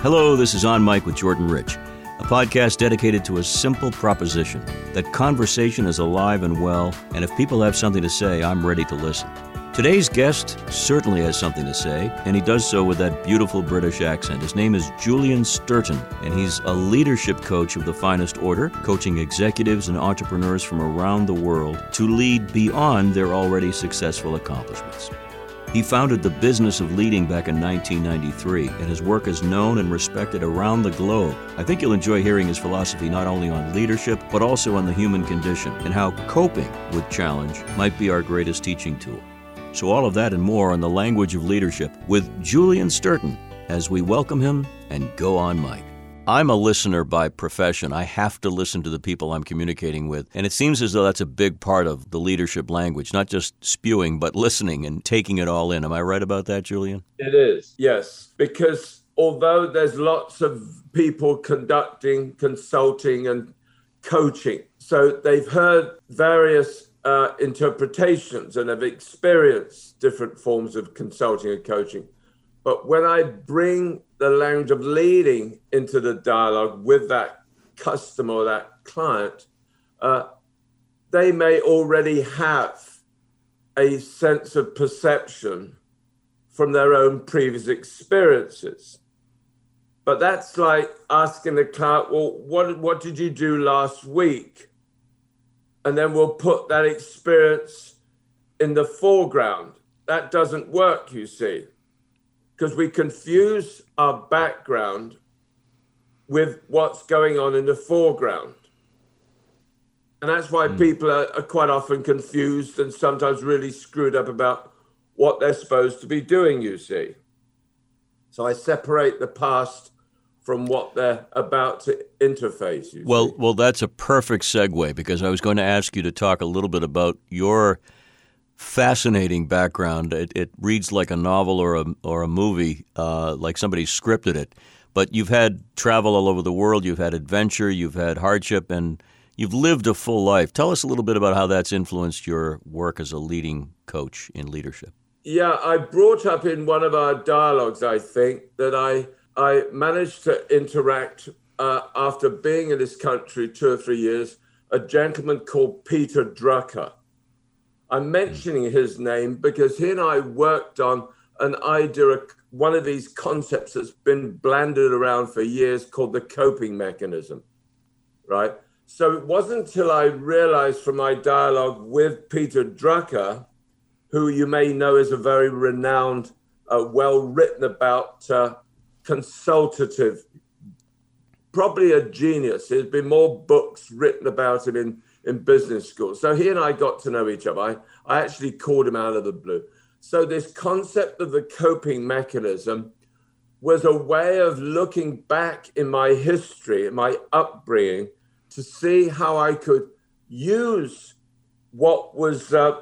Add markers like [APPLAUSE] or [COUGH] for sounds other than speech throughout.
Hello, this is On Mic with Jordan Rich, a podcast dedicated to a simple proposition that conversation is alive and well, and if people have something to say, I'm ready to listen. Today's guest certainly has something to say, and he does so with that beautiful British accent. His name is Julian Sturton, and he's a leadership coach of the finest order, coaching executives and entrepreneurs from around the world to lead beyond their already successful accomplishments. He founded the business of leading back in 1993, and his work is known and respected around the globe. I think you'll enjoy hearing his philosophy not only on leadership, but also on the human condition and how coping with challenge might be our greatest teaching tool. So, all of that and more on the language of leadership with Julian Sturton as we welcome him and go on mic. I'm a listener by profession. I have to listen to the people I'm communicating with. And it seems as though that's a big part of the leadership language, not just spewing, but listening and taking it all in. Am I right about that, Julian? It is, yes. Because although there's lots of people conducting, consulting, and coaching, so they've heard various uh, interpretations and have experienced different forms of consulting and coaching. But when I bring the language of leading into the dialogue with that customer or that client, uh, they may already have a sense of perception from their own previous experiences. But that's like asking the client, well, what, what did you do last week? And then we'll put that experience in the foreground. That doesn't work, you see because we confuse our background with what's going on in the foreground. And that's why mm. people are, are, quite often confused and sometimes really screwed up about what they're supposed to be doing, you see. So I separate the past from what they're about to interface. well, see. well, that's a perfect segue because I was going to ask you to talk a little bit about your fascinating background. It, it, reads like a novel or a or a movie, uh, like somebody scripted it. But you've had travel all over the world. You've had adventure. You've had hardship, and you've lived a full life. Tell us a little bit about how that's influenced your work as a leading coach in leadership. Yeah, I brought up in one of our dialogues. I think that I I managed to interact uh, after being in this country two or three years. A gentleman called Peter Drucker I'm mentioning his name because he and I worked on an idea, one of these concepts that's been blanded around for years called the coping mechanism, right? So it wasn't until I realized from my dialogue with Peter Drucker, who you may know is a very renowned, uh, well written about uh, consultative, probably a genius. There's been more books written about him in in business school. So he and I got to know each other. I, I actually called him out of the blue. So this concept of the coping mechanism was a way of looking back in my history, my upbringing, to see how I could use what was uh,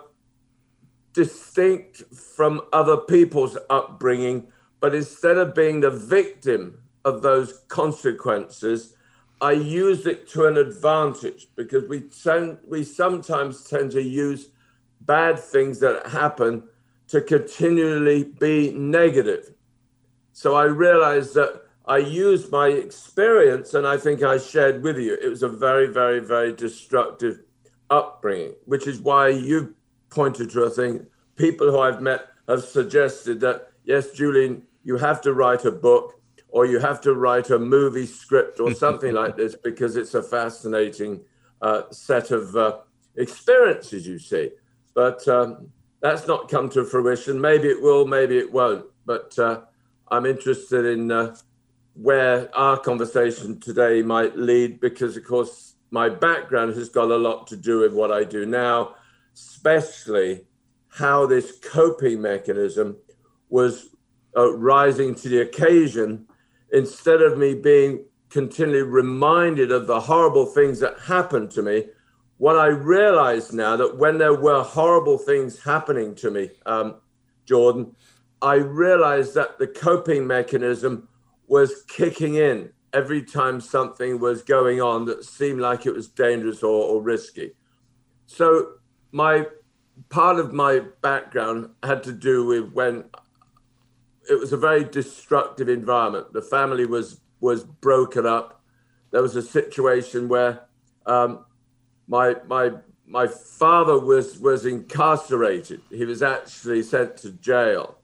distinct from other people's upbringing, but instead of being the victim of those consequences, I use it to an advantage because we tend, we sometimes tend to use bad things that happen to continually be negative. So I realized that I used my experience, and I think I shared with you. It was a very, very, very destructive upbringing, which is why you pointed to a thing. People who I've met have suggested that yes, Julian, you have to write a book or you have to write a movie script or something like this [LAUGHS] because it's a fascinating uh, set of uh, experiences you see. But um, that's not come to fruition. Maybe it will, maybe it won't. But uh, I'm interested in uh, where our conversation today might lead because, of course, my background has got a lot to do with what I do now, especially how this coping mechanism was uh, rising to the occasion instead of me being continually reminded of the horrible things that happened to me, what I realized now that when there were horrible things happening to me, um, Jordan, I realized that the coping mechanism was kicking in every time something was going on that seemed like it was dangerous or, or risky. So my part of my background had to do with when it was a very destructive environment. The family was was broken up. There was a situation where um, my my my father was was incarcerated. He was actually sent to jail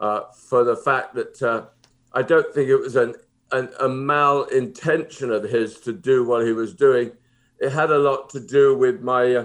uh, for the fact that uh, I don't think it was an, an a malintention of his to do what he was doing. It had a lot to do with my uh,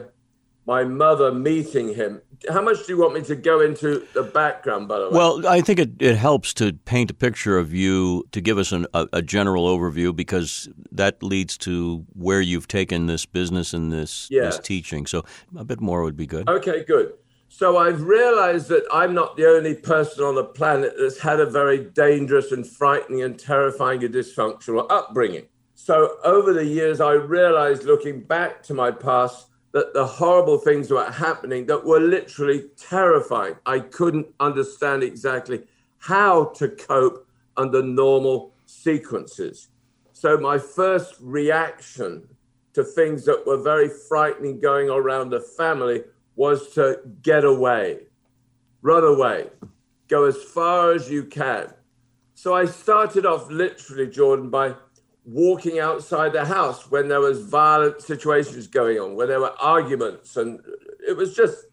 my mother meeting him. How much do you want me to go into the background, by the way? Well, I think it, it helps to paint a picture of you to give us an, a, a, general overview because that leads to where you've taken this business and this, this teaching. So a bit more would be good. Okay, good. So I've realized that I'm not the only person on the planet that's had a very dangerous and frightening and terrifying and dysfunctional upbringing. So over the years, I realized looking back to my past that the horrible things were happening that were literally terrifying. I couldn't understand exactly how to cope under normal sequences. So, my first reaction to things that were very frightening going around the family was to get away, run away, go as far as you can. So, I started off literally, Jordan, by walking outside the house when there was violent situations going on, where there were arguments, and it was just,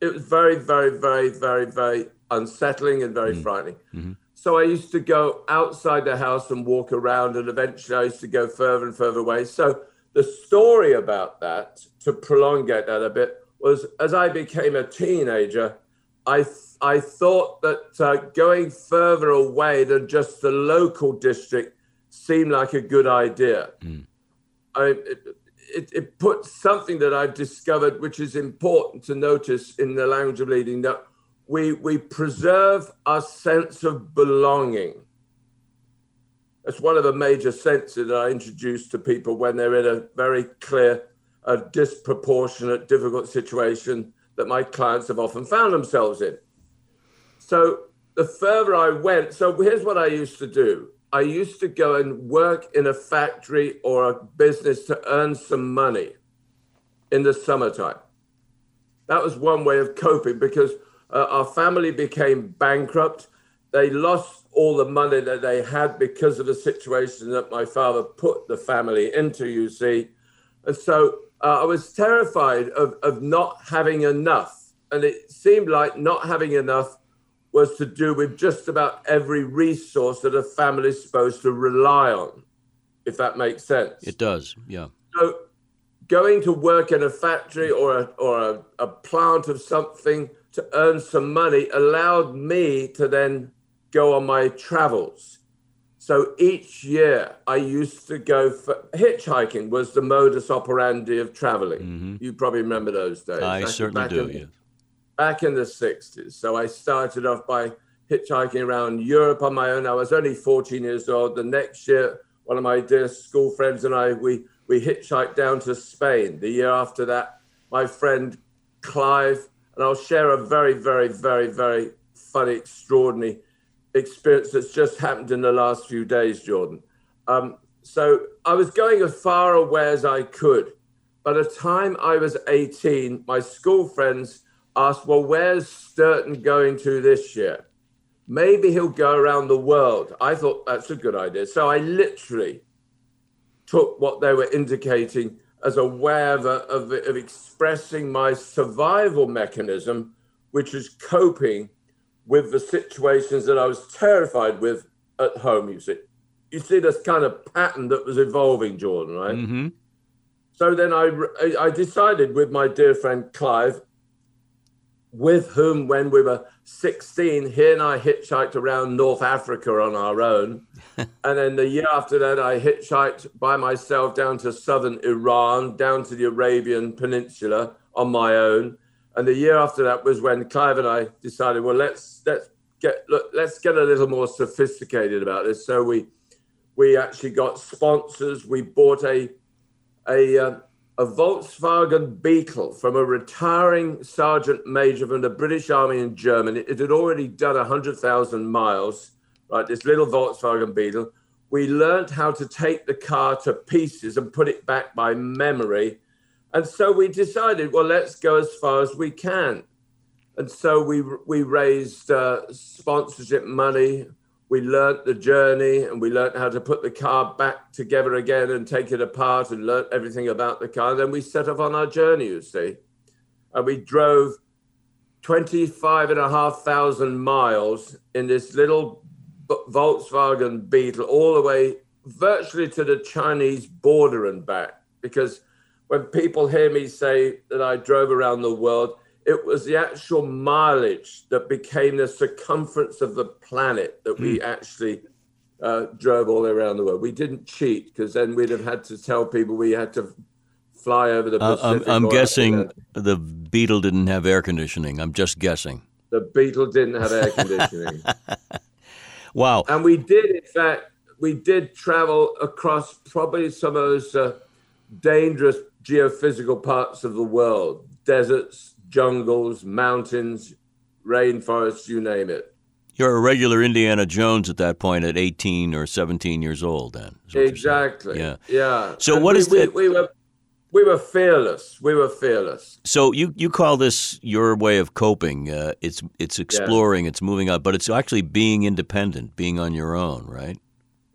it was very, very, very, very, very unsettling and very mm-hmm. frightening. Mm-hmm. So I used to go outside the house and walk around, and eventually I used to go further and further away. So the story about that, to prolongate that a bit, was as I became a teenager, I I thought that uh, going further away than just the local district seemed like a good idea. Mm. I, it, it, it puts something that I've discovered, which is important to notice in the language of leading, that we, we preserve our sense of belonging. That's one of the major senses that I introduce to people when they're in a very clear, a disproportionate, difficult situation that my clients have often found themselves in. So the further I went, so here's what I used to do. I used to go and work in a factory or a business to earn some money in the summertime. That was one way of coping because uh, our family became bankrupt. They lost all the money that they had because of the situation that my father put the family into, you see. And so uh, I was terrified of, of not having enough. And it seemed like not having enough was to do with just about every resource that a family is supposed to rely on, if that makes sense. It does, yeah. So going to work in a factory or a, or a, a plant of something to earn some money allowed me to then go on my travels. So each year I used to go for hitchhiking was the modus operandi of traveling. Mm-hmm. You probably remember those days. I certainly do, in, yeah back in the 60s. So I started off by hitchhiking around Europe on my own. I was only 14 years old. The next year, one of my dear school friends and I, we, we hitchhiked down to Spain. The year after that, my friend Clive, and I'll share a very, very, very, very funny, extraordinary experience that's just happened in the last few days, Jordan. Um, so I was going as far away as I could. By the time I was 18, my school friends asked, Well, where's Sturton going to this year? Maybe he'll go around the world. I thought that's a good idea. So I literally took what they were indicating as a way of, of, of expressing my survival mechanism, which is coping with the situations that I was terrified with at home. You see, you see this kind of pattern that was evolving, Jordan, right? Mm-hmm. So then I, I decided with my dear friend Clive, with whom, when we were 16, he and I hitchhiked around North Africa on our own. [LAUGHS] and then the year after that, I hitchhiked by myself down to southern Iran, down to the Arabian Peninsula on my own. And the year after that was when Clive and I decided, well, let's let's get look, let's get a little more sophisticated about this. So we we actually got sponsors. We bought a a uh, a Volkswagen Beetle from a retiring sergeant major from the British Army in Germany. It had already done 100,000 miles, right? This little Volkswagen Beetle. We learned how to take the car to pieces and put it back by memory. And so we decided, well, let's go as far as we can. And so we, we raised uh, sponsorship money. We learnt the journey and we learnt how to put the car back together again and take it apart and learnt everything about the car. And then we set off on our journey, you see. And we drove 25 and a half thousand miles in this little Volkswagen Beetle all the way virtually to the Chinese border and back. Because when people hear me say that I drove around the world, it was the actual mileage that became the circumference of the planet that we hmm. actually uh, drove all around the world. We didn't cheat because then we'd have had to tell people we had to fly over the uh, Pacific. I'm, I'm guessing the Beetle didn't have air conditioning. I'm just guessing. The Beetle didn't have air conditioning. [LAUGHS] wow. And we did, in fact, we did travel across probably some of those uh, dangerous geophysical parts of the world deserts, jungles, mountains, rainforests, you name it. You're a regular Indiana Jones at that point at 18 or 17 years old, then. Exactly. Yeah. Yeah. So, and what we, is the. We, we were, we were fearless. We were fearless. So you, you call this your way of coping. Uh, it's it's exploring, yeah. it's moving out, but it's actually being independent, being on your own, right?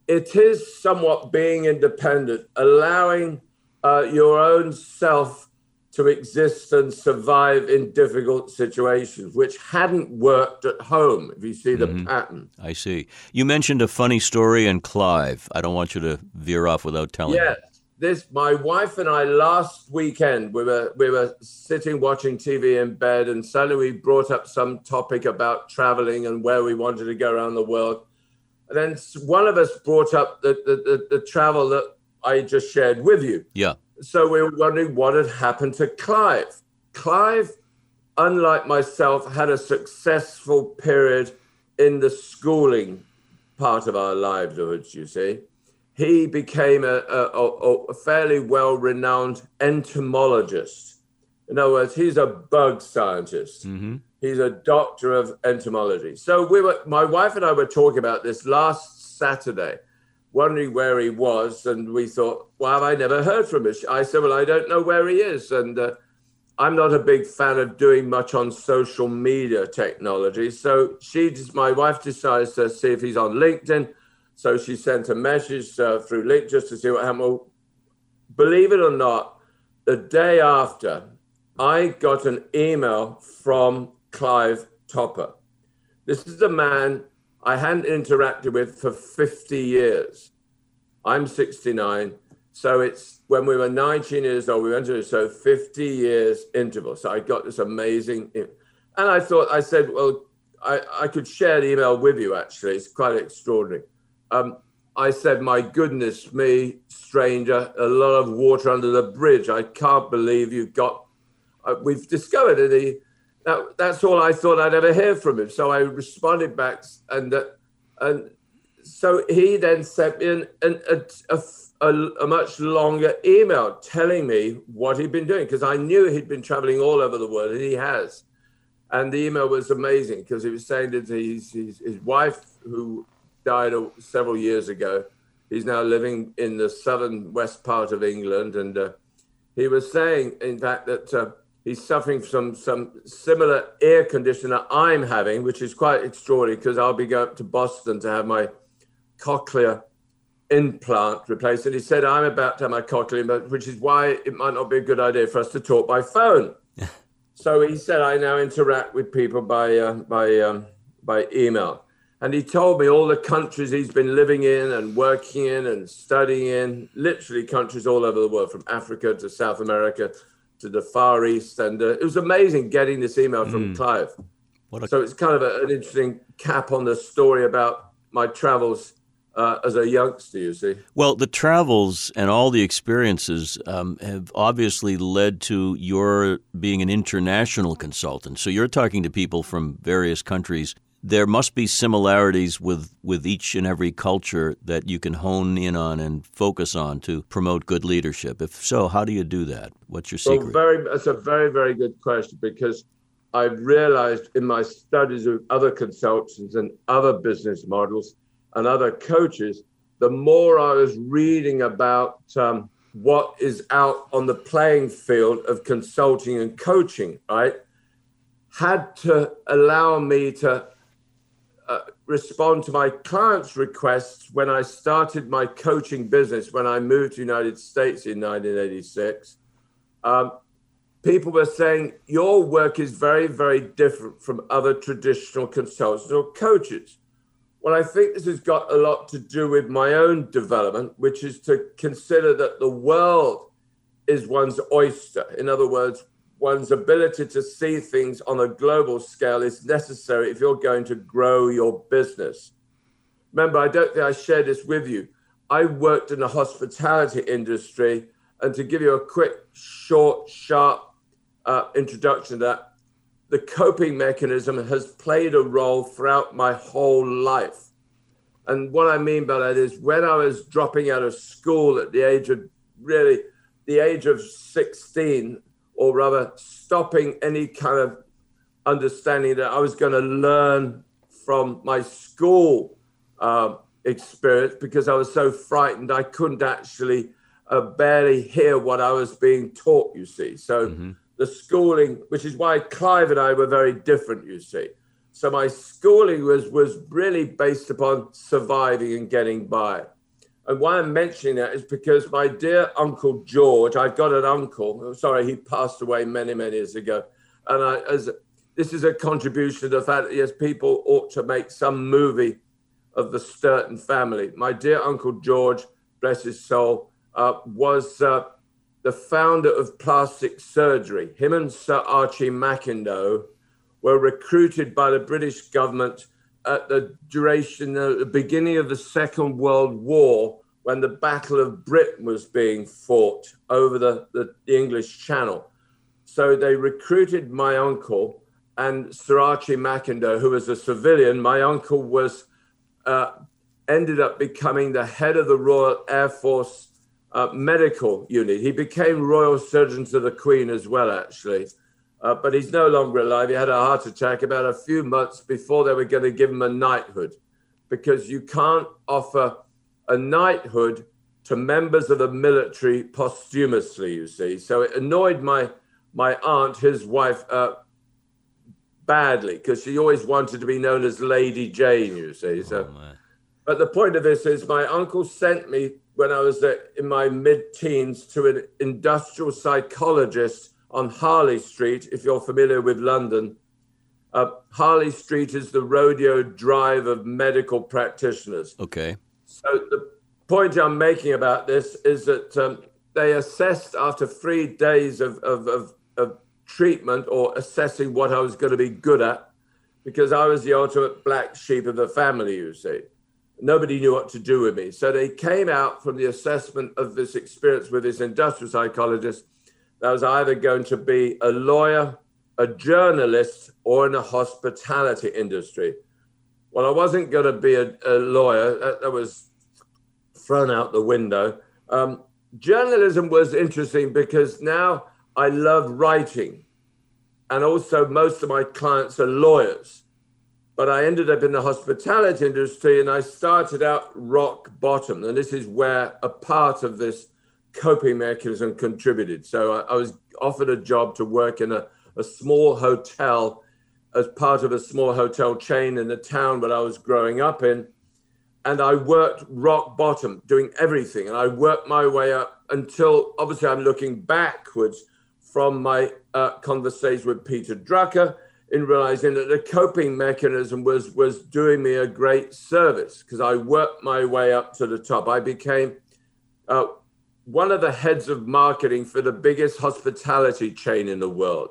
It is somewhat being independent, allowing uh, your own self to exist and survive in difficult situations, which hadn't worked at home, if you see the mm-hmm. pattern. I see. You mentioned a funny story in Clive. I don't want you to veer off without telling yes. This my wife and I last weekend we were we were sitting watching TV in bed and suddenly we brought up some topic about traveling and where we wanted to go around the world. And then one of us brought up the, the, the, the travel that I just shared with you. Yeah so we were wondering what had happened to Clive. Clive, unlike myself, had a successful period in the schooling part of our livelihoods, you see. He became a, a, a fairly well renowned entomologist. In other words, he's a bug scientist. Mm-hmm. He's a doctor of entomology. So we were, my wife and I were talking about this last Saturday wondering where he was, and we thought, "Why "Well, I never heard from him." I said, "Well, I don't know where he is," and uh, I'm not a big fan of doing much on social media technology. So she, my wife, decides to see if he's on LinkedIn. So she sent a message uh, through LinkedIn just to see what happened. Well, believe it or not, the day after, I got an email from Clive Topper. This is a man I hadn't interacted with for 50 years. I'm 69. So it's when we were 19 years old, we went to so 50 years interval. So I got this amazing, and I thought, I said, well, I, I could share the email with you actually. It's quite extraordinary. Um, I said, my goodness me, stranger, a lot of water under the bridge. I can't believe you've got, uh, we've discovered that the that, that's all I thought I'd ever hear from him. So I responded back, and uh, and so he then sent me an, an, a, a, a, much longer email telling me what he'd been doing because I knew he'd been traveling all over the world, and he has. And the email was amazing because he was saying that his, his, his wife, who died several years ago, he's now living in the southern west part of England, and uh, he was saying, in fact, that. Uh, he's suffering from some similar air condition that I'm having, which is quite extraordinary because I'll be going up to Boston to have my cochlear implant replaced. And he said, I'm about to have my cochlear implant, which is why it might not be a good idea for us to talk by phone. [LAUGHS] so he said, I now interact with people by, uh, by, um, by email. And he told me all the countries he's been living in and working in and studying in, literally countries all over the world, from Africa to South America to the Far East, and uh, it was amazing getting this email from mm. Clive. A- so it's kind of a, an interesting cap on the story about my travels uh, as a youngster, you see. Well, the travels and all the experiences um, have obviously led to your being an international consultant. So you're talking to people from various countries there must be similarities with, with each and every culture that you can hone in on and focus on to promote good leadership. If so, how do you do that? What's your secret? Well, very, that's a very, very good question because I've realized in my studies of other consultants and other business models and other coaches, the more I was reading about um, what is out on the playing field of consulting and coaching, right? had to allow me to respond to my clients' requests when I started my coaching business when I moved to United States in 1986. Um, people were saying your work is very, very different from other traditional consultants or coaches. Well, I think this has got a lot to do with my own development, which is to consider that the world is one's oyster. In other words, one's ability to see things on a global scale is necessary if you're going to grow your business. Remember, I don't think I shared this with you. I worked in the hospitality industry, and to give you a quick, short, sharp uh, introduction to that, the coping mechanism has played a role throughout my whole life. And what I mean by that is when I was dropping out of school at the age of really the age of 16, or rather stopping any kind of understanding that I was going to learn from my school uh, experience because I was so frightened I couldn't actually uh, barely hear what I was being taught, you see. So mm-hmm. the schooling, which is why Clive and I were very different, you see. So my schooling was was really based upon surviving and getting by. And why I'm mentioning that is because my dear Uncle George, I've got an uncle, sorry, he passed away many, many years ago. And I, as this is a contribution to the fact that yes, people ought to make some movie of the Sturton family. My dear Uncle George, bless his soul, uh, was uh, the founder of plastic surgery. Him and Sir Archie McIndoe were recruited by the British government at the duration, the beginning of the Second World War, when the Battle of Britain was being fought over the, the, the English Channel. So they recruited my uncle and Sir Archie McIndoe, who was a civilian. My uncle was uh, ended up becoming the head of the Royal Air Force uh, medical unit. He became Royal Surgeon to the Queen as well, actually uh, but he's no longer alive. He had a heart attack about a few months before they were going to give him a knighthood because you can't offer a knighthood to members of the military posthumously, you see. So it annoyed my, my aunt, his wife, uh, badly because she always wanted to be known as Lady Jane, you see. So, oh, but the point of this is my uncle sent me when I was uh, in my mid teens to an industrial psychologist on Harley Street, if you're familiar with London. Uh, Harley Street is the rodeo drive of medical practitioners. Okay. So the point I'm making about this is that um, they assessed after three days of, of, of, of treatment or assessing what I was going to be good at, because I was the ultimate black sheep of the family, you see. Nobody knew what to do with me. So they came out from the assessment of this experience with this industrial psychologist I was either going to be a lawyer, a journalist, or in the hospitality industry. Well, I wasn't going to be a, a lawyer. That, that, was thrown out the window. Um, journalism was interesting because now I love writing. And also, most of my clients are lawyers. But I ended up in the hospitality industry and I started out rock bottom. And this is where a part of this coping mechanism contributed. So I, I was offered a job to work in a, a small hotel as part of a small hotel chain in the town that I was growing up in. And I worked rock bottom, doing everything. And I worked my way up until obviously I'm looking backwards from my uh, conversation with Peter Drucker in realizing that the coping mechanism was was doing me a great service because I worked my way up to the top. I became uh, one of the heads of marketing for the biggest hospitality chain in the world.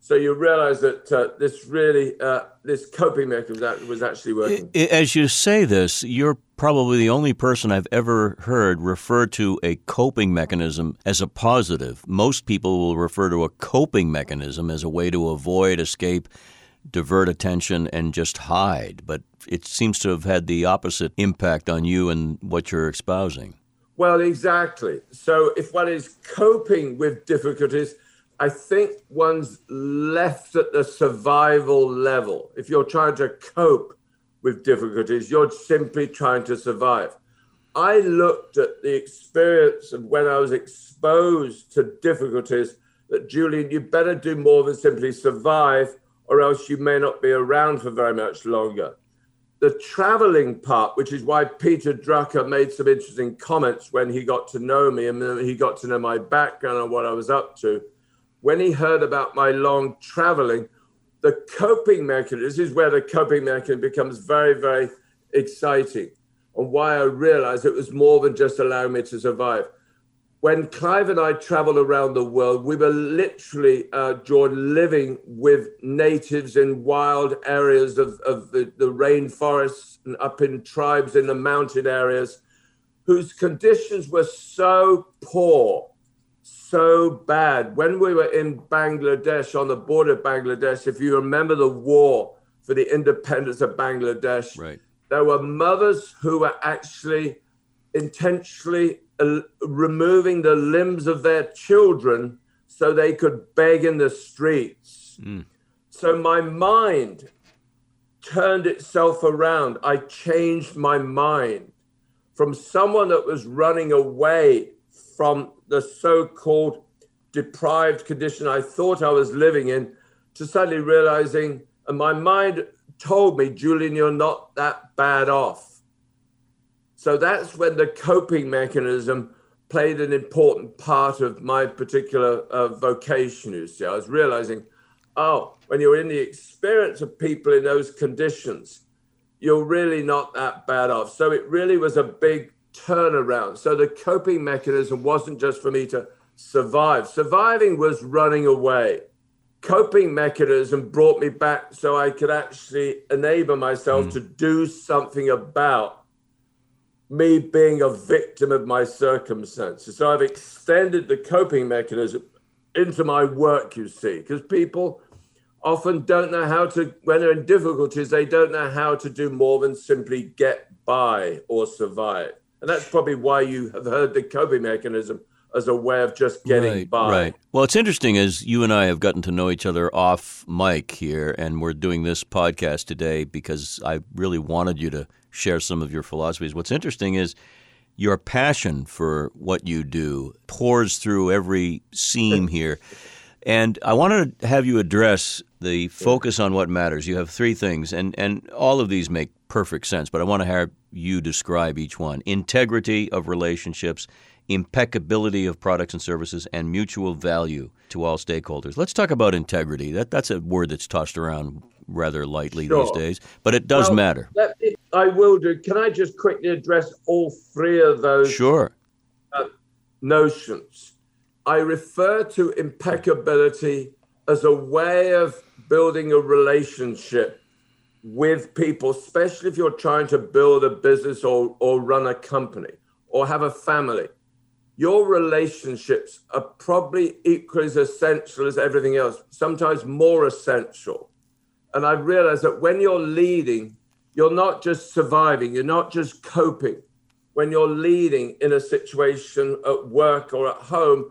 So you realize that uh, this really, uh, this coping mechanism was actually working. As you say this, you're probably the only person I've ever heard refer to a coping mechanism as a positive. Most people will refer to a coping mechanism as a way to avoid, escape, divert attention, and just hide. But it seems to have had the opposite impact on you and what you're espousing. Well, exactly. So if one is coping with difficulties, I think one's left at the survival level. If you're trying to cope with difficulties, you're simply trying to survive. I looked at the experience of when I was exposed to difficulties that, Julian, you better do more than simply survive, or else you may not be around for very much longer. The traveling part, which is why Peter Drucker made some interesting comments when he got to know me and he got to know my background and what I was up to. When he heard about my long traveling, the coping mechanism, this is where the coping mechanism becomes very, very exciting and why I realized it was more than just allowing me to survive. When Clive and I traveled around the world, we were literally, uh, Jordan, living with natives in wild areas of, of the, the rainforests and up in tribes in the mountain areas whose conditions were so poor, so bad. When we were in Bangladesh, on the border of Bangladesh, if you remember the war for the independence of Bangladesh, right there were mothers who were actually intentionally uh, removing the limbs of their children so they could beg in the streets. Mm. So my mind turned itself around. I changed my mind from someone that was running away from the so called deprived condition I thought I was living in to suddenly realizing, and my mind told me, Julian, you're not that bad off. So that's when the coping mechanism played an important part of my particular uh, vocation. You see, I was realizing, oh, when you're in the experience of people in those conditions, you're really not that bad off. So it really was a big turnaround. So the coping mechanism wasn't just for me to survive, surviving was running away coping mechanism brought me back so I could actually enable myself mm. to do something about me being a victim of my circumstances. So I've extended the coping mechanism into my work, you see, because people often don't know how to, when they're in difficulties, they don't know how to do more than simply get by or survive. And that's probably why you have heard the coping mechanism as a way of just getting right, by. Right. Well, it's interesting as you and I have gotten to know each other off mic here, and we're doing this podcast today because I really wanted you to share some of your philosophies. What's interesting is your passion for what you do pours through every seam [LAUGHS] here. And I wanted to have you address the focus on what matters. You have three things, and, and all of these make perfect sense, but I want to have you describe each one integrity of relationships, impeccability of products and services, and mutual value to all stakeholders. Let's talk about integrity. That, that's a word that's tossed around rather lightly sure. these days, but it does well, matter. Me, I will do. Can I just quickly address all three of those sure. Uh, notions? I refer to impeccability as a way of building a relationship with people, especially if you're trying to build a business or, or run a company or have a family your relationships are probably equally as essential as everything else, sometimes more essential. And I've realized that when you're leading, you're not just surviving, you're not just coping. When you're leading in a situation at work or at home,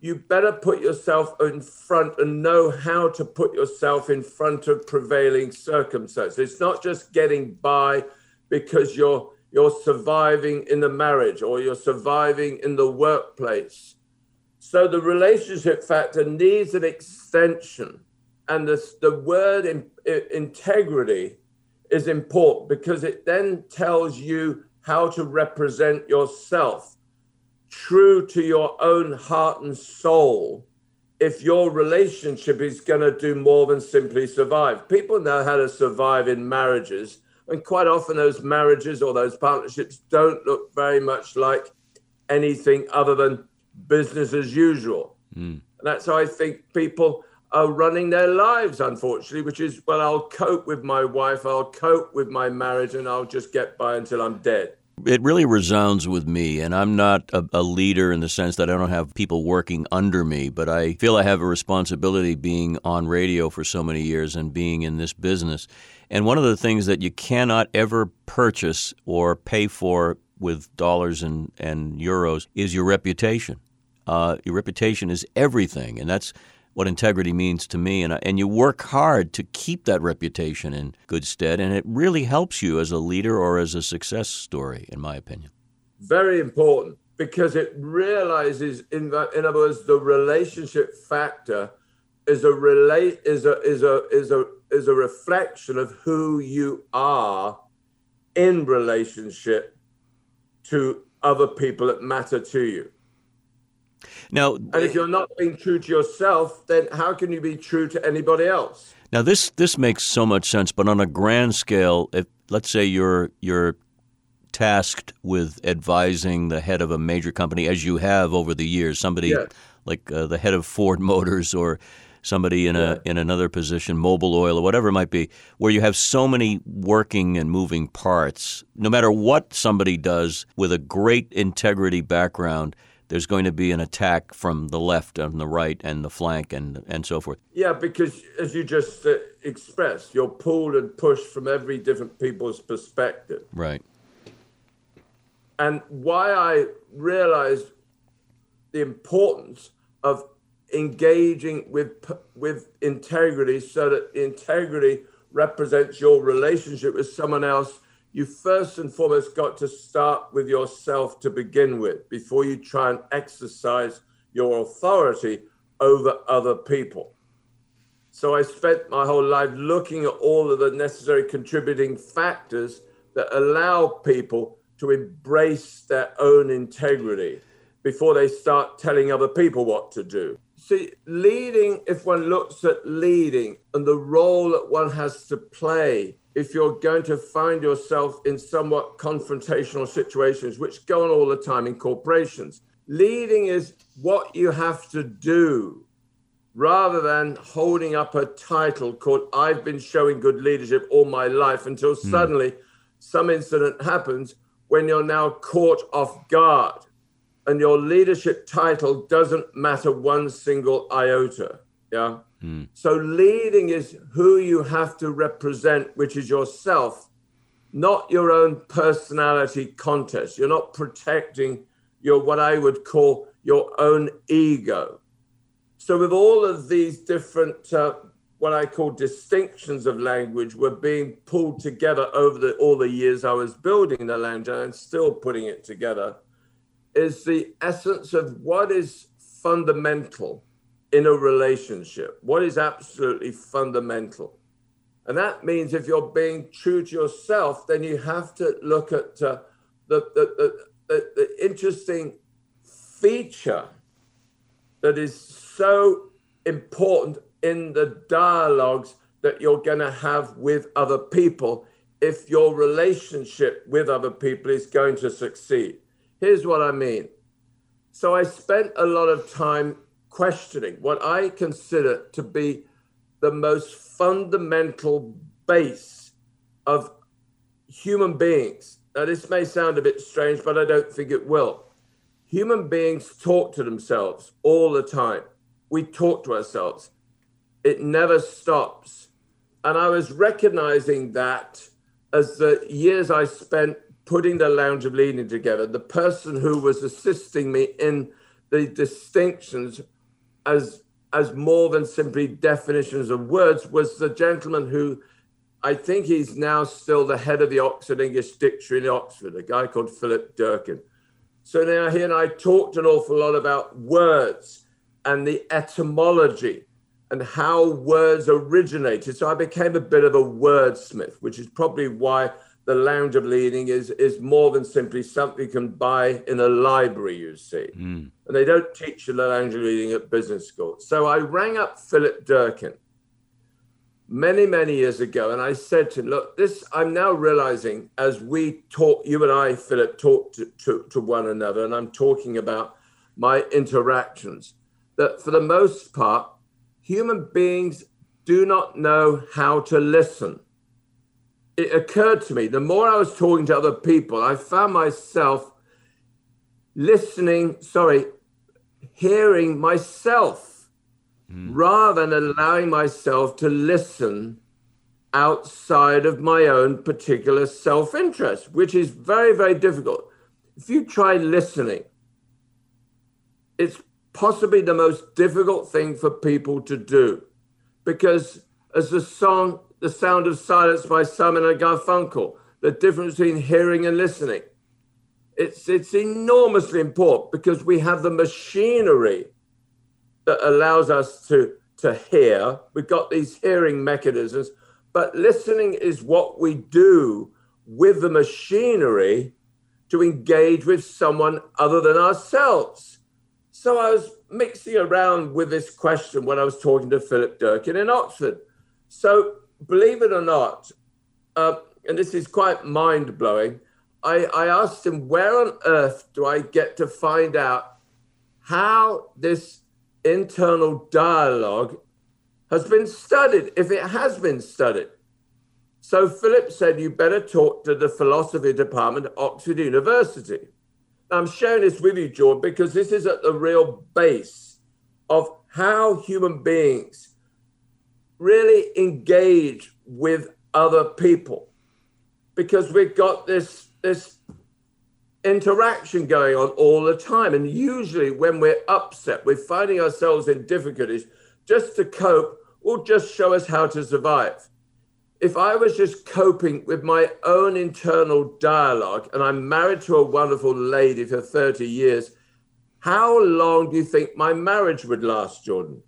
you better put yourself in front and know how to put yourself in front of prevailing circumstances. It's not just getting by because you're you're surviving in the marriage or you're surviving in the workplace. So the relationship factor needs an extension. And this, the word in, in, integrity is important because it then tells you how to represent yourself true to your own heart and soul if your relationship is going to do more than simply survive. People know how to survive in marriages and quite often, those marriages or those partnerships don't look very much like anything other than business as usual. Mm. And that's how I think people are running their lives, unfortunately, which is, well, I'll cope with my wife, I'll cope with my marriage, and I'll just get by until I'm dead. It really resounds with me, and I'm not a, a, leader in the sense that I don't have people working under me, but I feel I have a responsibility being on radio for so many years and being in this business. And one of the things that you cannot ever purchase or pay for with dollars and, and euros is your reputation. Uh, your reputation is everything, and that's what integrity means to me. And, and you work hard to keep that reputation in good stead, and it really helps you as a leader or as a success story, in my opinion. Very important because it realizes, in, the, in other words, the relationship factor is a relate is a is a is a is a reflection of who you are in relationship to other people that matter to you. Now, and if you're not being true to yourself, then how can you be true to anybody else? Now, this this makes so much sense, but on a grand scale, if let's say you're you're tasked with advising the head of a major company, as you have over the years, somebody yes. like uh, the head of Ford Motors or somebody in a in another position, Mobil Oil or whatever it might be, where you have so many working and moving parts. No matter what somebody does with a great integrity background, there's going to be an attack from the left and the right and the flank and and so forth. Yeah, because as you just uh, expressed, you're pulled and pushed from every different people's perspective. Right. And why I realized the importance of engaging with with integrity so that integrity represents your relationship with someone else you first and foremost got to start with yourself to begin with before you try and exercise your authority over other people so i spent my whole life looking at all of the necessary contributing factors that allow people to embrace their own integrity before they start telling other people what to do. See, leading, if one looks at leading and the role that one has to play, if you're going to find yourself in somewhat confrontational situations, which go on all the time in corporations, leading is what you have to do rather than holding up a title called I've been showing good leadership all my life until hmm. suddenly mm. some incident happens when you're now caught off guard and your leadership title doesn't matter one single iota. Yeah. Mm. So leading is who you have to represent, which is yourself, not your own personality contest. You're not protecting your what I would call your own ego. So with all of these different uh, what I call distinctions of language were being pulled together over the, all the years I was building the language and still putting it together, is the essence of what is fundamental in a relationship, what is absolutely fundamental. And that means if you're being true to yourself, then you have to look at uh, the, the, the, the interesting feature that is so important in the dialogues that you're going to have with other people if your relationship with other people is going to succeed. Here's what I mean. So I spent a lot of time questioning what I consider to be the most fundamental base of human beings. Now, this may sound a bit strange, but I don't think it will. Human beings talk to themselves all the time. We talk to ourselves it never stops. And I was recognizing that as the years I spent putting the Language of Leading together, the person who was assisting me in the distinctions as as more than simply definitions of words was the gentleman who I think he's now still the head of the Oxford English Dictionary in Oxford, a guy called Philip Durkin. So now he and I talked an awful lot about words and the etymology and how words originated. So I became a bit of a wordsmith, which is probably why the language of leading is is more than simply something you can buy in a library, you see. Mm. And they don't teach you the language of leading at business school. So I rang up Philip Durkin many, many years ago, and I said to him, look, this I'm now realizing as we talk, you and I, Philip, talk to, to, to one another, and I'm talking about my interactions, that for the most part, human beings do not know how to listen. It occurred to me the more I was talking to other people, I found myself listening, sorry, hearing myself mm. rather than allowing myself to listen outside of my own particular self interest, which is very, very difficult. If you try listening, it's possibly the most difficult thing for people to do because as the song the sound of silence by simon and garfunkel the difference between hearing and listening it's it's enormously important because we have the machinery that allows us to to hear. We've got these hearing mechanisms, but listening is what we do with the machinery to engage with someone other than ourselves. So I was mixing around with this question when I was talking to Philip Durkin in Oxford. So, believe it or not, uh, and this is quite mind blowing, I, I asked him, Where on earth do I get to find out how this internal dialogue has been studied, if it has been studied? So Philip said, You better talk to the philosophy department at Oxford University. I'm sharing this with you, George, because this is at the real base of how human beings really engage with other people. Because we've got this, this interaction going on all the time. And usually, when we're upset, we're finding ourselves in difficulties, just to cope will just show us how to survive if I was just coping with my own internal dialogue, and I'm married to a wonderful lady for 30 years, how long do you think my marriage would last, Jordan?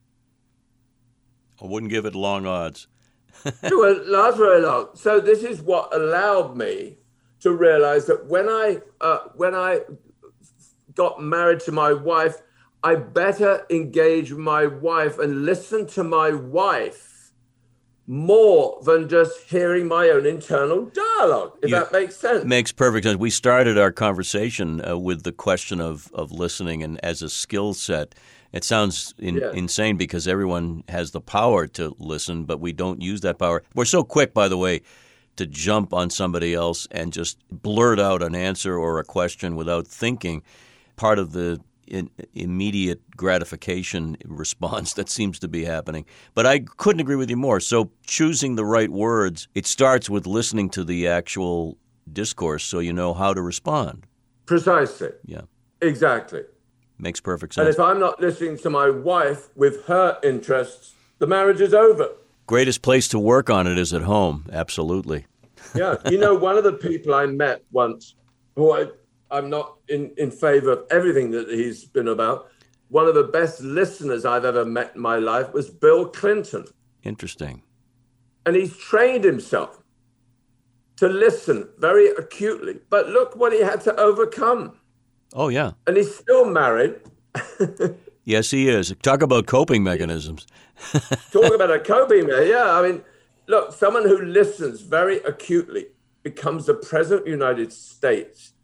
I wouldn't give it long odds. [LAUGHS] it last very long. So this is what allowed me to realize that when I uh, when I got married to my wife, I better engage my wife and listen to my wife more than just hearing my own internal dialogue, if that makes sense. Makes perfect sense. We started our conversation uh, with the question of, of listening and as a skill set. It sounds in, yes. insane because everyone has the power to listen, but we don't use that power. We're so quick, by the way, to jump on somebody else and just blurt out an answer or a question without thinking. Part of the immediate gratification [LAUGHS] response that seems to be happening. But I couldn't agree with you more. So choosing the right words, it starts with listening to the actual discourse so you know how to respond. Precisely. Yeah. Exactly. Makes perfect sense. And if I'm not listening to my wife with her interests, the marriage is over. Greatest place to work on it is at home. Absolutely. yeah. You know, one of the people I met once who I I'm not in, in favor of everything that he's been about. One of the best listeners I've ever met in my life was Bill Clinton. Interesting. And he's trained himself to listen very acutely. But look what he had to overcome. Oh, yeah. And he's still married. [LAUGHS] yes, he is. Talk about coping mechanisms. [LAUGHS] Talk about a coping mechanism. Yeah, I mean, look, someone who listens very acutely becomes the president of the United States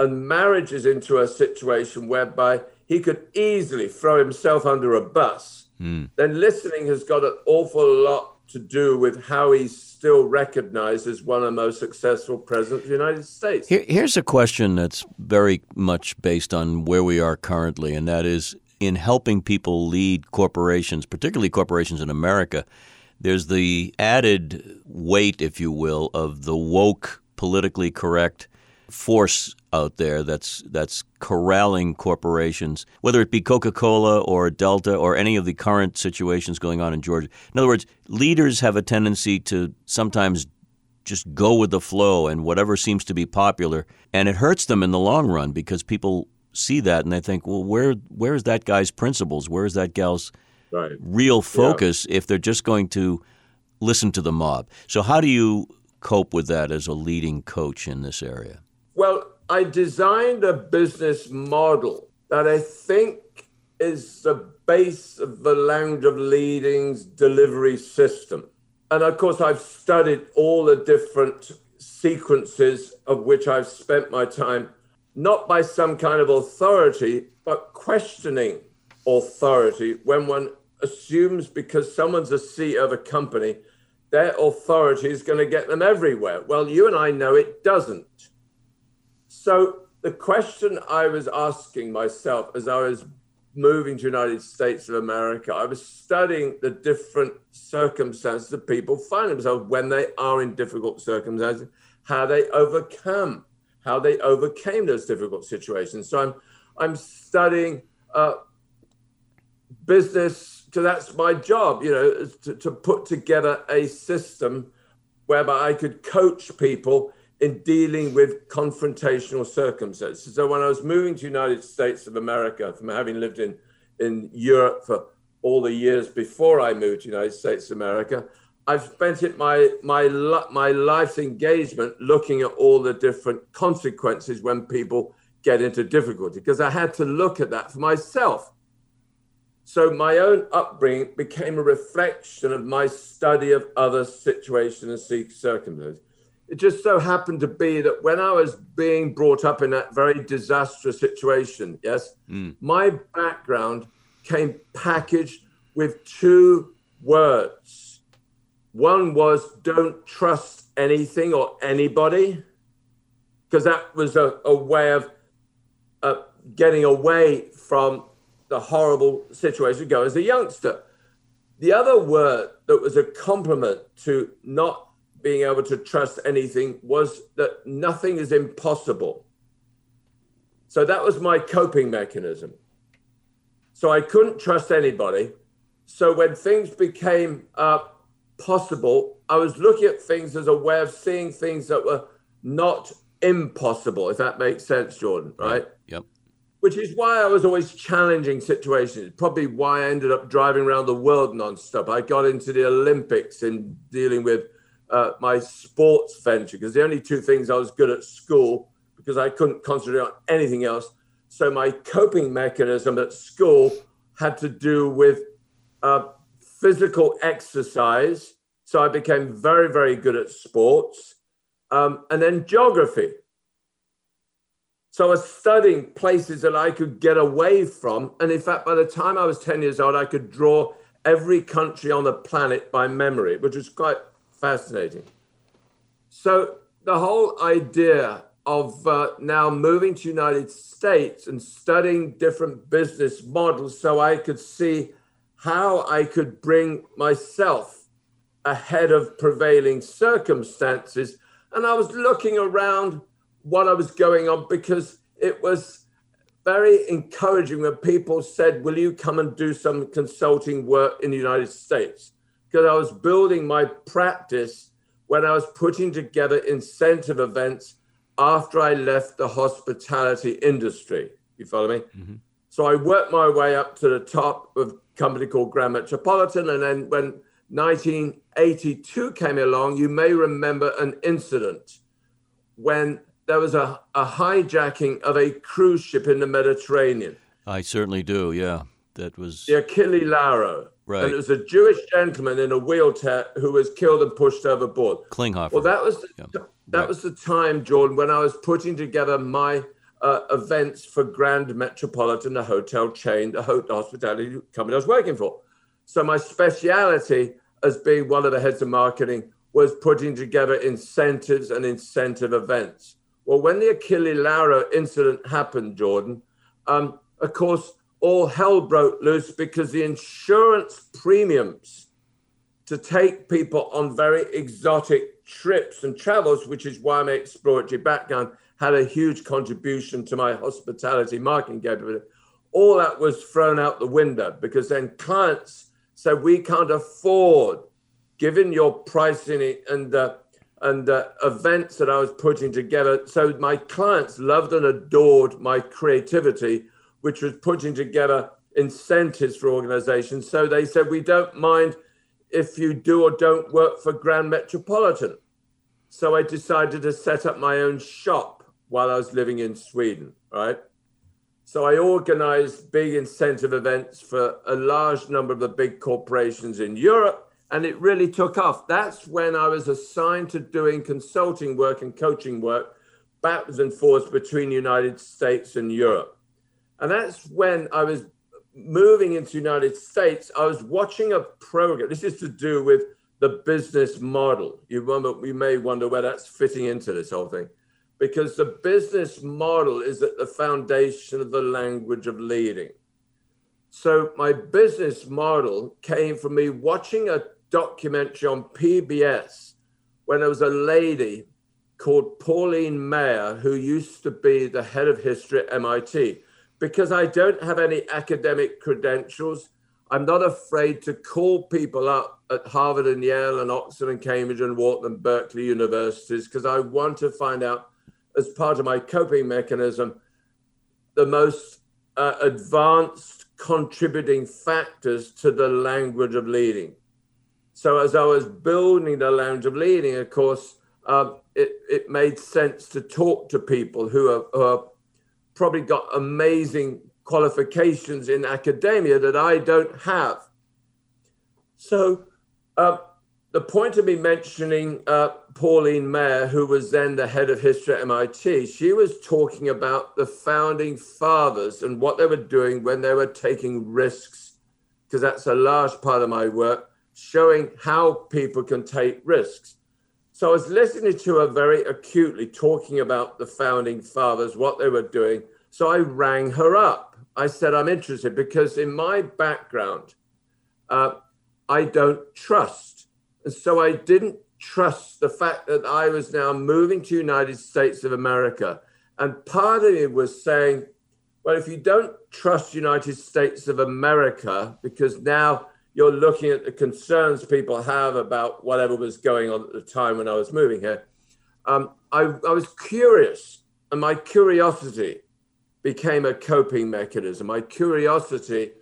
and marriages into a situation whereby he could easily throw himself under a bus, mm. then listening has got an awful lot to do with how he's still recognized as one of the most successful presidents of the United States. Here, here's a question that's very much based on where we are currently, and that is in helping people lead corporations, particularly corporations in America. There's the added weight, if you will, of the woke, politically correct force out there that's that's corralling corporations, whether it be Coca-Cola or Delta or any of the current situations going on in Georgia. In other words, leaders have a tendency to sometimes just go with the flow and whatever seems to be popular, and it hurts them in the long run because people see that and they think, well, where where is that guy's principles? Where is that gal's right. real focus yeah. if they're just going to listen to the mob? So how do you cope with that as a leading coach in this area? Well, I designed a business model that I think is the base of the Language of Leading's delivery system. And of course, I've studied all the different sequences of which I've spent my time, not by some kind of authority, but questioning authority when one assumes because someone's a CEO of a company, their authority is going to get them everywhere. Well, you and I know it doesn't. So the question I was asking myself as I was moving to United States of America, I was studying the different circumstances that people find themselves when they are in difficult circumstances, how they overcome, how they overcame those difficult situations. So I'm I'm studying uh, business. So that's my job, you know, to, to put together a system whereby I could coach people in dealing with confrontational circumstances. So when I was moving to United States of America from having lived in, in Europe for all the years before I moved to United States of America. I've spent it my my my life's engagement looking at all the different consequences when people get into difficulty because I had to look at that for myself. So my own upbringing became a reflection of my study of other situations and circumstances. It just so happened to be that when I was being brought up in that very disastrous situation, yes, mm. my background came packaged with two words. One was don't trust anything or anybody, because that was a, a way of uh, getting away from the horrible situation go as a youngster. The other word that was a compliment to not being able to trust anything was that nothing is impossible. So that was my coping mechanism. So I couldn't trust anybody. So when things became uh, possible, I was looking at things as a way of seeing things that were not impossible, if that makes sense, Jordan, right? Yep. Which is why I was always challenging situations. Probably why I ended up driving around the world nonstop. I got into the Olympics in dealing with uh, my sports venture because the only two things I was good at school because I couldn't concentrate on anything else. So my coping mechanism at school had to do with uh, physical exercise. So I became very, very good at sports. Um, and then geography. So I was studying places that I could get away from. And in fact, by the time I was 10 years old, I could draw every country on the planet by memory, which was quite fascinating. So the whole idea of uh, now moving to United States and studying different business models so I could see how I could bring myself ahead of prevailing circumstances. And I was looking around what I was going on because it was very encouraging when people said, Will you come and do some consulting work in the United States? Because I was building my practice when I was putting together incentive events after I left the hospitality industry. You follow me? Mm-hmm. So I worked my way up to the top of a company called Grand Metropolitan. And then when 1982 came along, you may remember an incident when there was a, a hijacking of a cruise ship in the Mediterranean. I certainly do, yeah. That was the Achille Lauro. Right. And it was a Jewish gentleman in a wheelchair who was killed and pushed overboard. Klinghoffer. Well, that was the, yeah. that right. was the time, Jordan, when I was putting together my uh, events for Grand Metropolitan, the hotel chain, the hospitality company I was working for. So my speciality as being one of the heads of marketing was putting together incentives and incentive events. Well, when the Achille Lauro incident happened, Jordan, um, of course, all hell broke loose because the insurance premiums to take people on very exotic trips and travels, which is why my exploratory background had a huge contribution to my hospitality marketing capability. All that was thrown out the window because then clients said, We can't afford, given your pricing and uh, and uh, events that I was putting together. So my clients loved and adored my creativity, which was putting together incentives for organizations. So they said, we don't mind if you do or don't work for Grand Metropolitan. So I decided to set up my own shop while I was living in Sweden, right? So I organized big incentive events for a large number of the big corporations in Europe and it really took off. That's when I was assigned to doing consulting work and coaching work backwards and forwards between the United States and Europe. And that's when I was moving into United States. I was watching a program. This is to do with the business model. You remember, may wonder where that's fitting into this whole thing. Because the business model is at the foundation of the language of leading. So my business model came from me watching a documentary on PBS when there was a lady called Pauline Maier who used to be the head of history at MIT. Because I don't have any academic credentials, I'm not afraid to call people up at Harvard and Yale and Oxford and Cambridge and Wharton and Berkeley universities because I want to find out, as part of my coping mechanism, the most uh, advanced contributing factors to the language of leading. So as I was building the language of leading, of course, um, it, it made sense to talk to people who are, who are probably got amazing qualifications in academia that I don't have. So uh, the point of me mentioning uh, Pauline Maier, who was then the head of history at MIT, she was talking about the founding fathers and what they were doing when they were taking risks, because that's a large part of my work, showing how people can take risks. So I was listening to her very acutely talking about the founding fathers, what they were doing. So I rang her up. I said, I'm interested because in my background, uh, I don't trust. And so I didn't trust the fact that I was now moving to United States of America. And part of it was saying, well, if you don't trust United States of America, because now you're looking at the concerns people have about whatever was going on at the time when I was moving here. Um, I, I was curious, and my curiosity became a coping mechanism. My curiosity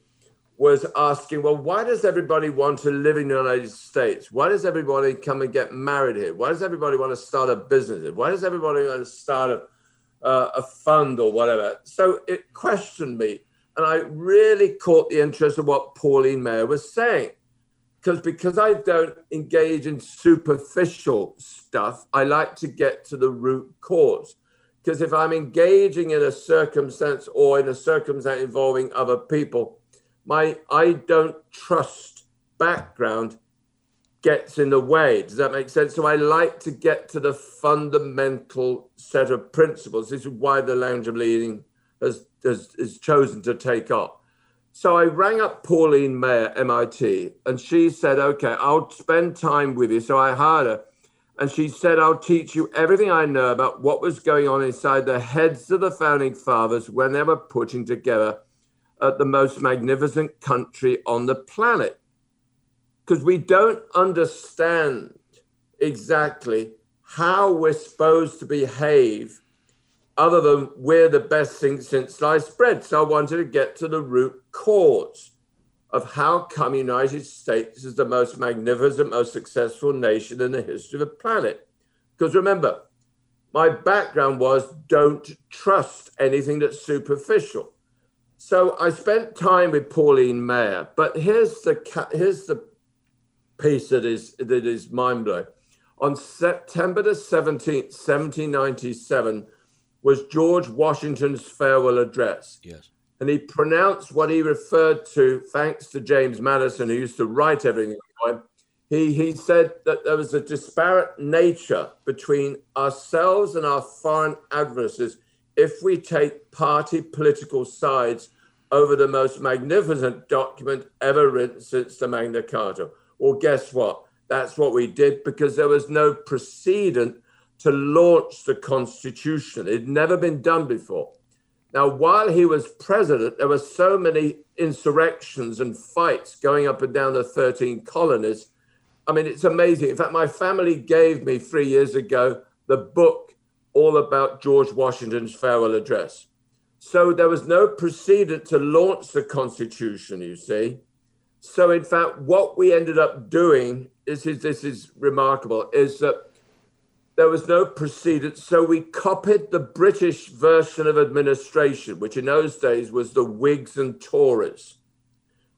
was asking, well, why does everybody want to live in the United States? Why does everybody come and get married here? Why does everybody want to start a business here? Why does everybody want to start a, uh, a fund or whatever? So it questioned me. And I really caught the interest of what Pauline Maier was saying. Because because I don't engage in superficial stuff, I like to get to the root cause. Because if I'm engaging in a circumstance or in a circumstance involving other people, my I don't trust background gets in the way. Does that make sense? So I like to get to the fundamental set of principles. This is why the language of leading has, has, chosen to take up. So I rang up Pauline Maier, MIT, and she said, okay, I'll spend time with you. So I hired her. And she said, I'll teach you everything I know about what was going on inside the heads of the founding fathers when they were putting together at the most magnificent country on the planet. Because we don't understand exactly how we're supposed to behave, other than we're the best thing since sliced bread. So I wanted to get to the root cause of how come United States is the most magnificent, most successful nation in the history of the planet. Because remember, my background was don't trust anything that's superficial. So I spent time with Pauline Maier, but here's the here's the piece that is that is mind blowing. On September the 17th, 1797, was George Washington's farewell address. Yes. And he pronounced what he referred to, thanks to James Madison, who used to write everything. He, he said that there was a disparate nature between ourselves and our foreign adversaries if we take party political sides over the most magnificent document ever written since the Magna Carta. Well, guess what? That's what we did because there was no precedent to launch the Constitution. It had never been done before. Now, while he was president, there were so many insurrections and fights going up and down the 13 colonies. I mean, it's amazing. In fact, my family gave me three years ago the book all about George Washington's farewell address. So there was no precedent to launch the Constitution, you see. So, in fact, what we ended up doing is, is this is remarkable is that there was no precedent. So we copied the British version of administration, which in those days was the Whigs and Tories.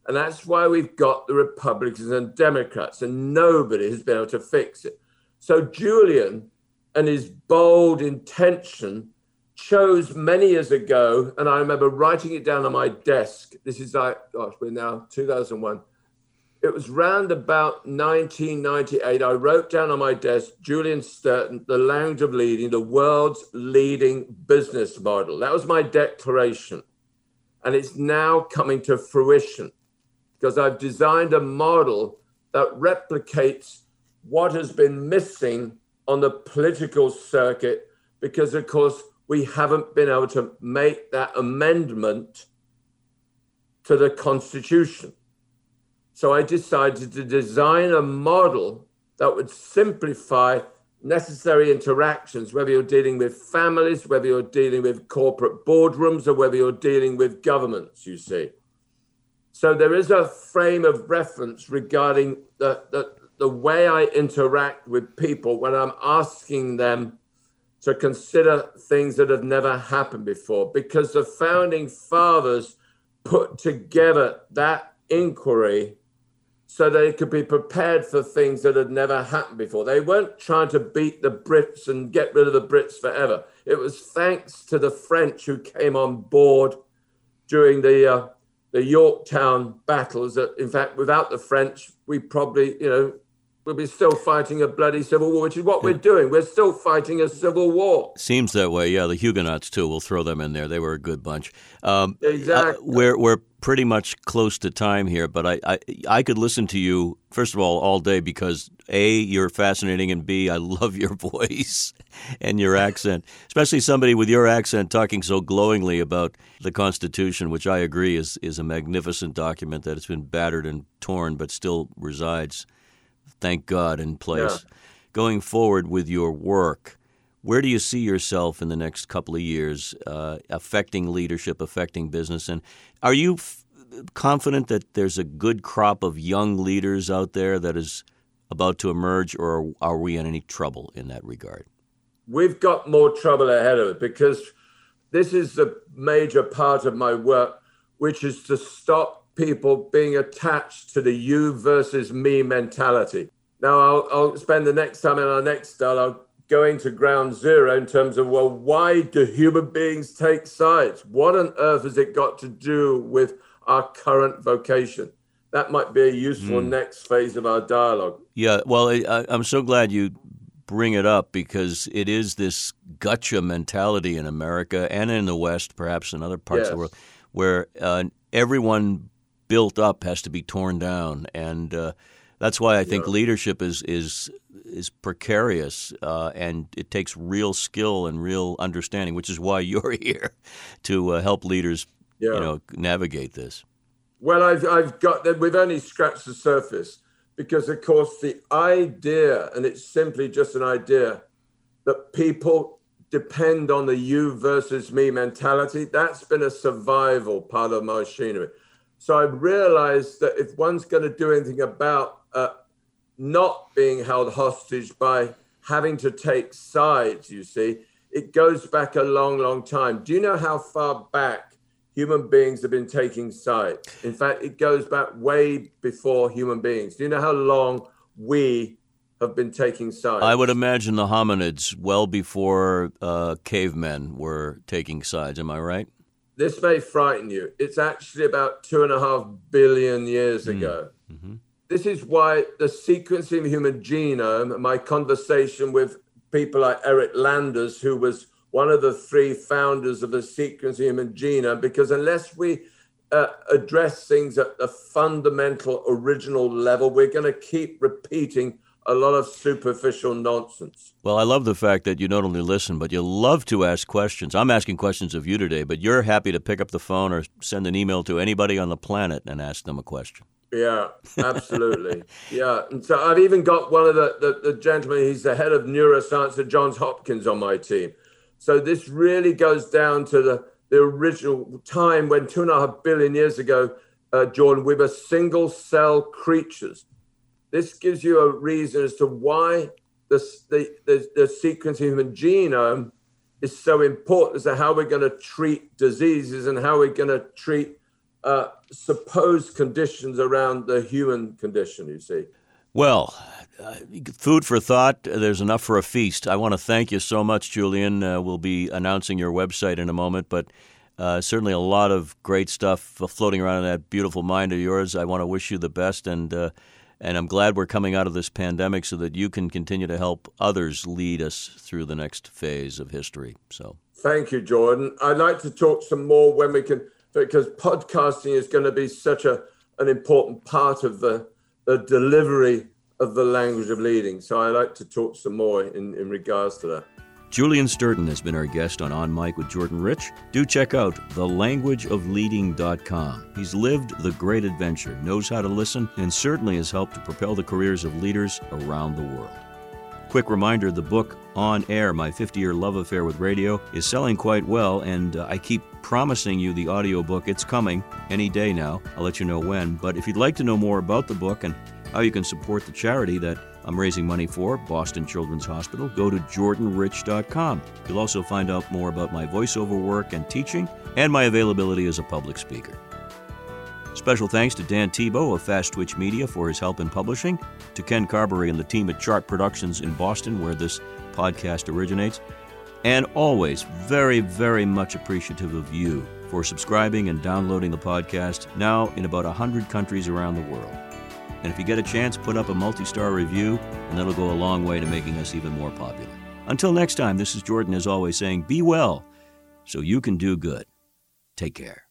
And that's why we've got the Republicans and Democrats, and nobody has been able to fix it. So Julian and his bold intention chose many years ago, and I remember writing it down on my desk. This is like, gosh, we're now 2001. It was round about 1998. I wrote down on my desk Julian Sturton, the Language of leading, the world's leading business model. That was my declaration. And it's now coming to fruition because I've designed a model that replicates what has been missing on the political circuit because, of course, we haven't been able to make that amendment to the Constitution. So I decided to design a model that would simplify necessary interactions, whether you're dealing with families, whether you're dealing with corporate boardrooms, or whether you're dealing with governments, you see. So there is a frame of reference regarding the, the, the way I interact with people when I'm asking them to consider things that have never happened before, because the founding fathers put together that inquiry so they could be prepared for things that had never happened before. They weren't trying to beat the Brits and get rid of the Brits forever. It was thanks to the French who came on board during the uh, the Yorktown battles. That in fact, without the French, we probably you know we'll be still fighting a bloody civil war, which is what yeah. we're doing. We're still fighting a civil war. Seems that way, yeah. The Huguenots too. We'll throw them in there. They were a good bunch. Um, exactly. Uh, we're we're pretty much close to time here, but I, I I could listen to you first of all all day because a you're fascinating and b I [LAUGHS] love your voice and your accent, especially somebody with your accent talking so glowingly about the Constitution, which I agree is is a magnificent document that has been battered and torn but still resides thank God, in place. Yeah. Going forward with your work, where do you see yourself in the next couple of years uh, affecting leadership, affecting business? And are you f- confident that there's a good crop of young leaders out there that is about to emerge, or are we in any trouble in that regard? We've got more trouble ahead of it because this is the major part of my work, which is to stop people being attached to the you versus me mentality. Now, I'll, I'll spend the next time in our next dialogue going to ground zero in terms of, well, why do human beings take sides? What on earth has it got to do with our current vocation? That might be a useful mm. next phase of our dialogue. Yeah, well, I, I'm so glad you bring it up because it is this gotcha mentality in America and in the West, perhaps in other parts yes. of the world, where uh, everyone built up has to be torn down, and uh, that's why I think yeah. leadership is is is precarious, uh, and it takes real skill and real understanding, which is why [LAUGHS] you're here to uh, help leaders, yeah. you know, navigate this. Well, I've I've got that. We've only scratched the surface because, of course, the idea, and it's simply just an idea, that people depend on the you versus me mentality. That's been a survival part of my machinery. So I realized that if one's going to do anything about uh, not being held hostage by having to take sides, you see, it goes back a long, long time. Do you know how far back human beings have been taking sides? In fact, it goes back way before human beings. Do you know how long we have been taking sides? I would imagine the hominids well before uh, cavemen were taking sides. Am I right? This may frighten you. It's actually about two and a half billion years mm. ago. Mm-hmm. This is why the sequencing of the human genome, my conversation with people like Eric Landers, who was one of the three founders of the sequencing of human genome, because unless we uh, address things at the fundamental original level, we're going to keep repeating a lot of superficial nonsense. Well, I love the fact that you not only listen, but you love to ask questions. I'm asking questions of you today, but you're happy to pick up the phone or send an email to anybody on the planet and ask them a question. Yeah, absolutely. [LAUGHS] yeah. And so I've even got one of the, the, the gentlemen, he's the head of neuroscience at Johns Hopkins on my team. So this really goes down to the, the original time when two and a half billion years ago, uh, Jordan, we were single cell creatures this gives you a reason as to why the, the, the, the sequence of human genome is so important as to how we're going to treat diseases and how we're going to treat uh, supposed conditions around the human condition, you see. Well, uh, food for thought. There's enough for a feast. I want to thank you so much, Julian. Uh, we'll be announcing your website in a moment, but uh, certainly a lot of great stuff floating around in that beautiful mind of yours. I want to wish you the best and uh, and I'm glad we're coming out of this pandemic so that you can continue to help others lead us through the next phase of history. So thank you, Jordan. I'd like to talk some more when we can, because podcasting is going to be such a an important part of the, the delivery of the language of leading. So I'd like to talk some more in, in regards to that. Julian Sturton has been our guest on On Mic with Jordan Rich. Do check out thelanguageofleading.com. He's lived the great adventure, knows how to listen, and certainly has helped to propel the careers of leaders around the world. Quick reminder the book On Air, My 50 Year Love Affair with Radio, is selling quite well, and uh, I keep promising you the audiobook. It's coming any day now. I'll let you know when. But if you'd like to know more about the book and how you can support the charity that I'm raising money for, Boston Children's Hospital, go to jordanrich.com. You'll also find out more about my voiceover work and teaching and my availability as a public speaker. Special thanks to Dan Tebow of Fast Twitch Media for his help in publishing, to Ken Carberry and the team at Chart Productions in Boston, where this podcast originates, and always very, very much appreciative of you for subscribing and downloading the podcast now in about 100 countries around the world. And if you get a chance, put up a multi star review, and that'll go a long way to making us even more popular. Until next time, this is Jordan, as always, saying be well so you can do good. Take care.